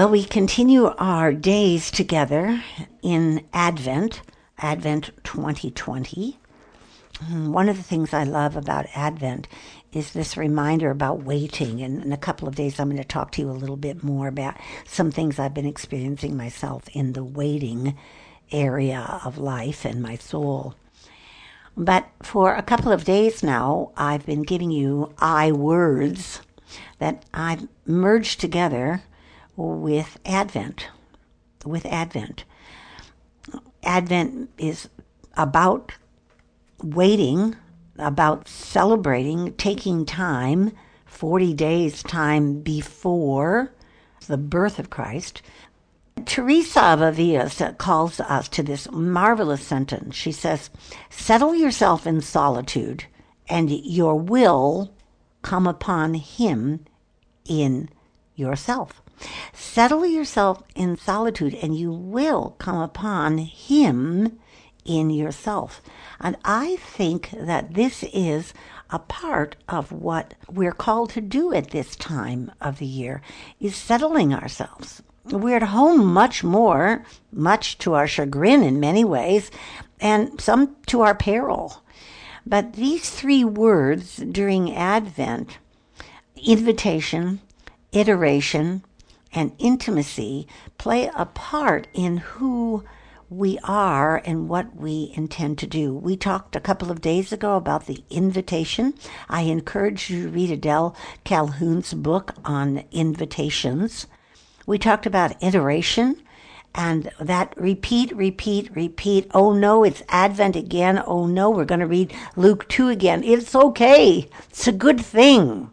Well, we continue our days together in Advent, Advent 2020. Hmm, one of the things I love about Advent is this reminder about waiting. And in a couple of days, I'm going to talk to you a little bit more about some things I've been experiencing myself in the waiting area of life and my soul. But for a couple of days now, I've been giving you I words that I've merged together with Advent. With Advent. Advent is about waiting, about celebrating, taking time, 40 days' time before the birth of Christ. Teresa of Avila calls us to this marvelous sentence. She says, Settle yourself in solitude, and your will come upon him in yourself. Settle yourself in solitude, and you will come upon him in yourself. And I think that this is a part of what we're called to do at this time of the year is settling ourselves. We're at home much more, much to our chagrin in many ways, and some to our peril. But these three words during Advent invitation, iteration, and intimacy play a part in who we are and what we intend to do. We talked a couple of days ago about the invitation. I encourage you to read Adele Calhoun's book on invitations. We talked about iteration and that repeat, repeat, repeat. Oh no, it's Advent again. Oh no, we're going to read Luke 2 again. It's okay. It's a good thing.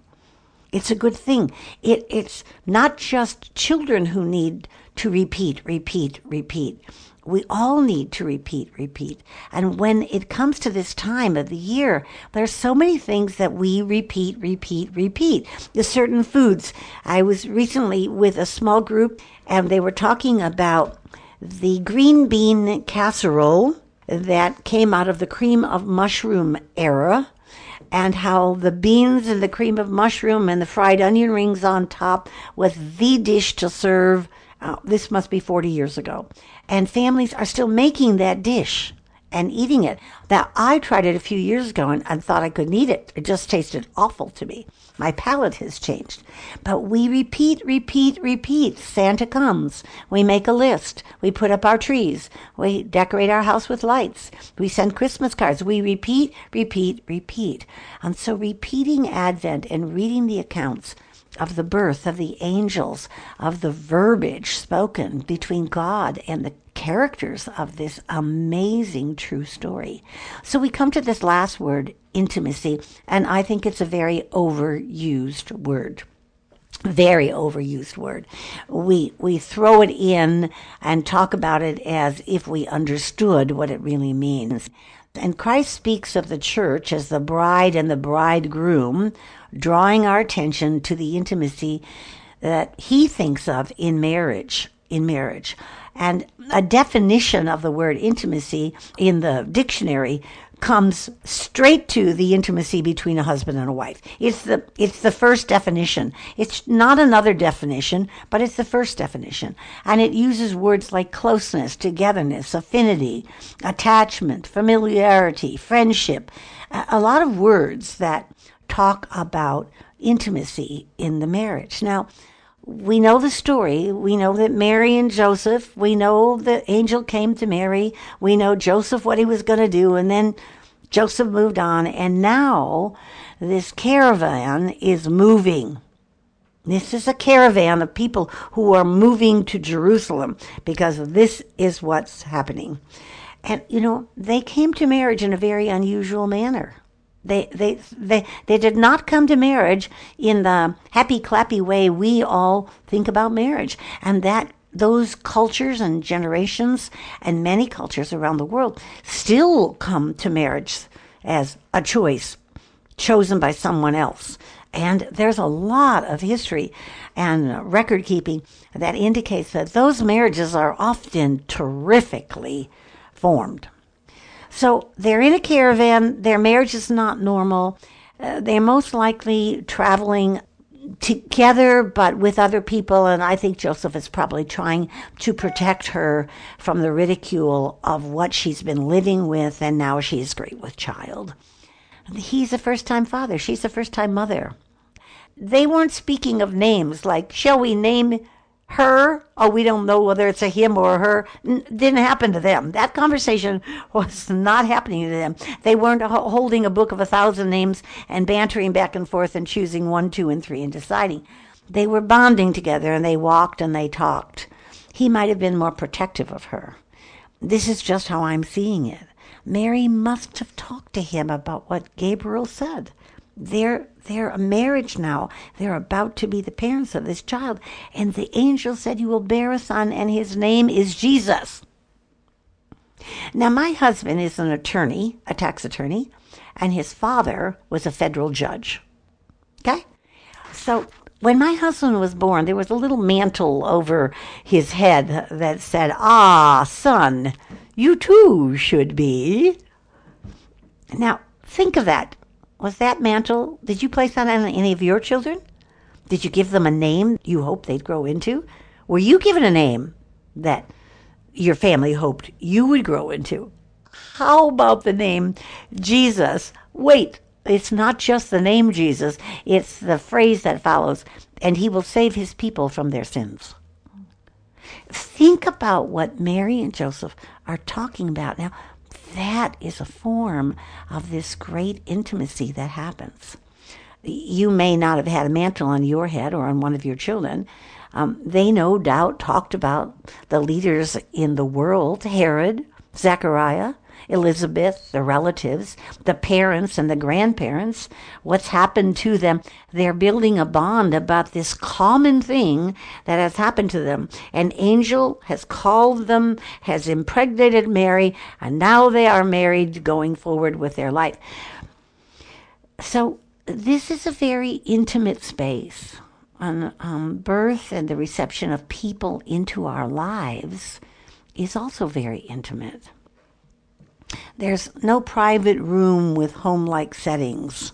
It's a good thing. It, it's not just children who need to repeat, repeat, repeat. We all need to repeat, repeat. And when it comes to this time of the year, there's so many things that we repeat, repeat, repeat. There's certain foods. I was recently with a small group and they were talking about the green bean casserole that came out of the cream of mushroom era and how the beans and the cream of mushroom and the fried onion rings on top was the dish to serve. Uh, this must be 40 years ago. And families are still making that dish and eating it. Now, I tried it a few years ago and, and thought I couldn't eat it. It just tasted awful to me. My palate has changed. But we repeat, repeat, repeat. Santa comes. We make a list. We put up our trees. We decorate our house with lights. We send Christmas cards. We repeat, repeat, repeat. And so repeating Advent and reading the accounts of the birth of the angels, of the verbiage spoken between God and the characters of this amazing true story. So we come to this last word, intimacy, and I think it's a very overused word very overused word. We we throw it in and talk about it as if we understood what it really means. And Christ speaks of the church as the bride and the bridegroom, drawing our attention to the intimacy that he thinks of in marriage, in marriage. And a definition of the word intimacy in the dictionary comes straight to the intimacy between a husband and a wife. It's the it's the first definition. It's not another definition, but it's the first definition. And it uses words like closeness, togetherness, affinity, attachment, familiarity, friendship, a lot of words that talk about intimacy in the marriage. Now, we know the story. We know that Mary and Joseph, we know the angel came to Mary. We know Joseph what he was going to do. And then Joseph moved on. And now this caravan is moving. This is a caravan of people who are moving to Jerusalem because this is what's happening. And, you know, they came to marriage in a very unusual manner. They, they, they, they did not come to marriage in the happy clappy way we all think about marriage. And that those cultures and generations and many cultures around the world still come to marriage as a choice chosen by someone else. And there's a lot of history and record keeping that indicates that those marriages are often terrifically formed. So they're in a caravan. Their marriage is not normal. Uh, they're most likely traveling together, but with other people. And I think Joseph is probably trying to protect her from the ridicule of what she's been living with, and now she's great with child. He's a first time father, she's a first time mother. They weren't speaking of names like, shall we name her? Oh, we don't know whether it's a him or a her. N- didn't happen to them. That conversation was not happening to them. They weren't ho- holding a book of a thousand names and bantering back and forth and choosing one, two, and three and deciding. They were bonding together and they walked and they talked. He might have been more protective of her. This is just how I'm seeing it. Mary must have talked to him about what Gabriel said. They're they're a marriage now. They're about to be the parents of this child. And the angel said, You will bear a son, and his name is Jesus. Now, my husband is an attorney, a tax attorney, and his father was a federal judge. Okay? So, when my husband was born, there was a little mantle over his head that said, Ah, son, you too should be. Now, think of that. Was that mantle, did you place that on any of your children? Did you give them a name you hoped they'd grow into? Were you given a name that your family hoped you would grow into? How about the name Jesus? Wait, it's not just the name Jesus, it's the phrase that follows, and he will save his people from their sins. Think about what Mary and Joseph are talking about. Now, that is a form of this great intimacy that happens. You may not have had a mantle on your head or on one of your children. Um, they no doubt talked about the leaders in the world Herod, Zechariah, Elizabeth, the relatives, the parents and the grandparents, what's happened to them. They're building a bond about this common thing that has happened to them. An angel has called them, has impregnated Mary, and now they are married going forward with their life. So, this is a very intimate space. On um, birth and the reception of people into our lives is also very intimate. There's no private room with home like settings.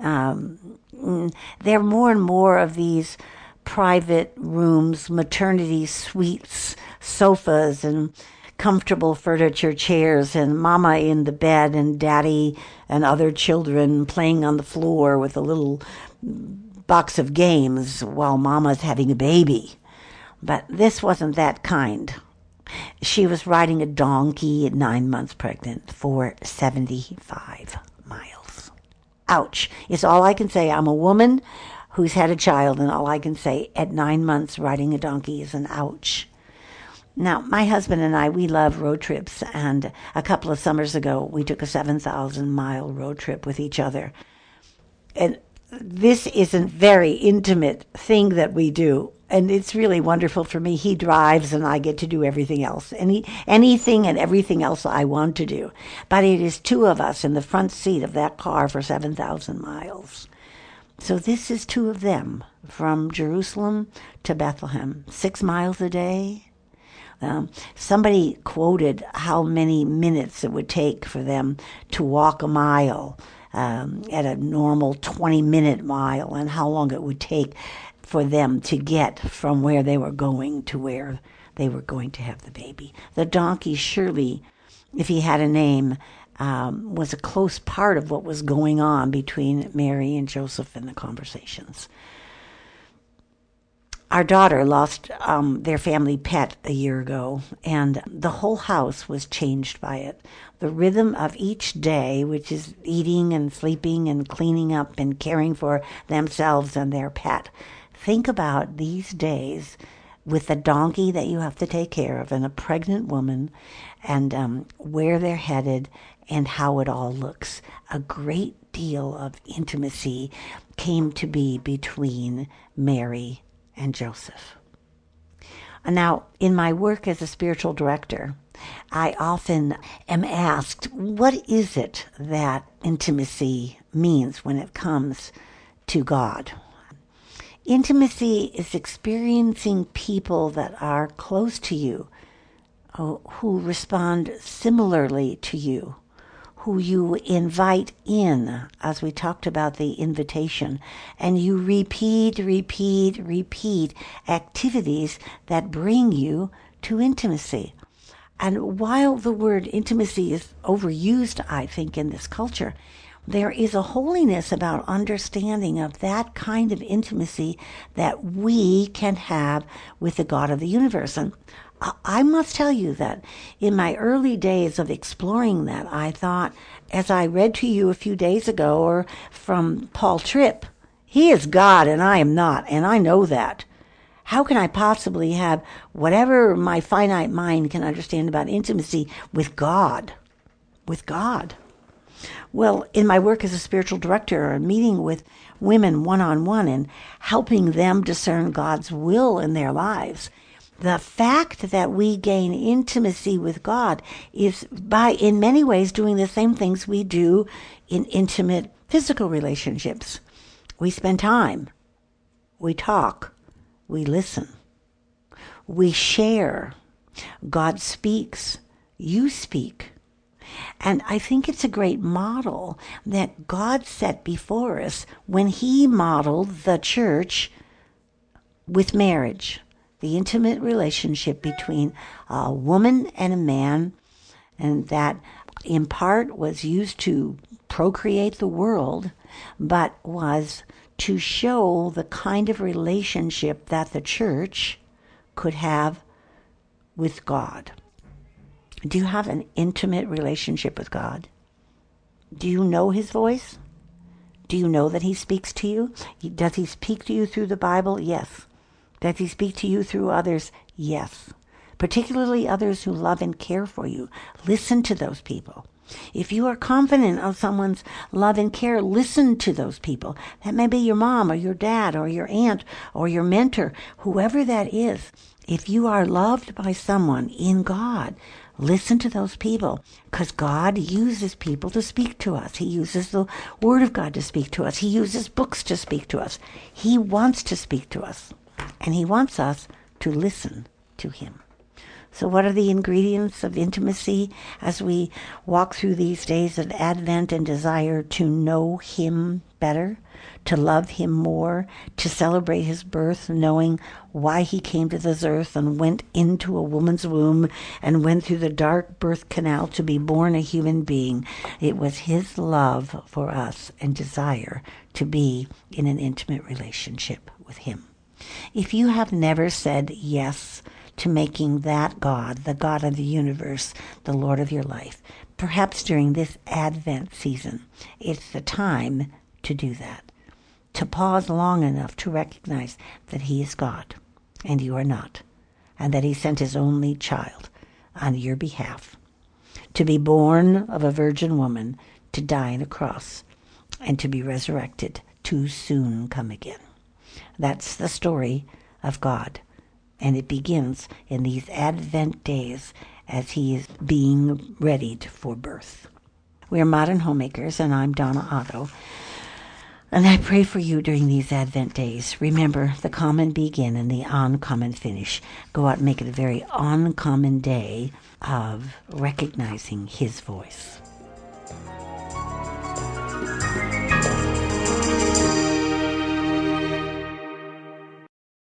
Um, mm, there are more and more of these private rooms, maternity suites, sofas, and comfortable furniture chairs, and mama in the bed, and daddy and other children playing on the floor with a little box of games while mama's having a baby. But this wasn't that kind. She was riding a donkey at nine months pregnant for 75 miles. Ouch, is all I can say. I'm a woman who's had a child, and all I can say at nine months riding a donkey is an ouch. Now, my husband and I, we love road trips, and a couple of summers ago, we took a 7,000 mile road trip with each other. And this is a very intimate thing that we do and it's really wonderful for me. He drives and I get to do everything else. Any anything and everything else I want to do. But it is two of us in the front seat of that car for 7,000 miles. So this is two of them from Jerusalem to Bethlehem, 6 miles a day. Um, somebody quoted how many minutes it would take for them to walk a mile um, at a normal 20 minute mile and how long it would take for them to get from where they were going to where they were going to have the baby. The donkey, surely, if he had a name, um, was a close part of what was going on between Mary and Joseph in the conversations. Our daughter lost um, their family pet a year ago, and the whole house was changed by it. The rhythm of each day, which is eating and sleeping and cleaning up and caring for themselves and their pet, think about these days with a donkey that you have to take care of and a pregnant woman and um, where they're headed and how it all looks. A great deal of intimacy came to be between Mary and Joseph. Now, in my work as a spiritual director, I often am asked, what is it that intimacy means when it comes to God? Intimacy is experiencing people that are close to you, uh, who respond similarly to you, who you invite in, as we talked about the invitation, and you repeat, repeat, repeat activities that bring you to intimacy. And while the word intimacy is overused, I think, in this culture, there is a holiness about understanding of that kind of intimacy that we can have with the God of the universe. And I must tell you that in my early days of exploring that, I thought, as I read to you a few days ago, or from Paul Tripp, he is God and I am not, and I know that. How can I possibly have whatever my finite mind can understand about intimacy with God? With God. Well, in my work as a spiritual director, or meeting with women one on one and helping them discern God's will in their lives, the fact that we gain intimacy with God is by, in many ways, doing the same things we do in intimate physical relationships. We spend time, we talk, we listen, we share. God speaks, you speak. And I think it's a great model that God set before us when He modeled the church with marriage the intimate relationship between a woman and a man, and that in part was used to procreate the world, but was to show the kind of relationship that the church could have with God. Do you have an intimate relationship with God? Do you know His voice? Do you know that He speaks to you? Does He speak to you through the Bible? Yes. Does he speak to you through others? Yes. Particularly others who love and care for you. Listen to those people. If you are confident of someone's love and care, listen to those people. That may be your mom or your dad or your aunt or your mentor, whoever that is. If you are loved by someone in God, listen to those people because God uses people to speak to us. He uses the Word of God to speak to us. He uses books to speak to us. He wants to speak to us and He wants us to listen to Him. So, what are the ingredients of intimacy as we walk through these days of Advent and desire to know Him better, to love Him more, to celebrate His birth, knowing why He came to this earth and went into a woman's womb and went through the dark birth canal to be born a human being? It was His love for us and desire to be in an intimate relationship with Him. If you have never said yes to making that God, the God of the universe, the Lord of your life, perhaps during this Advent season, it's the time to do that. To pause long enough to recognize that He is God and you are not, and that He sent His only child on your behalf to be born of a virgin woman, to die on a cross, and to be resurrected to soon come again. That's the story of God. And it begins in these Advent days as he is being readied for birth. We are modern homemakers, and I'm Donna Otto. And I pray for you during these Advent days. Remember, the common begin and the uncommon finish. Go out and make it a very uncommon day of recognizing His voice.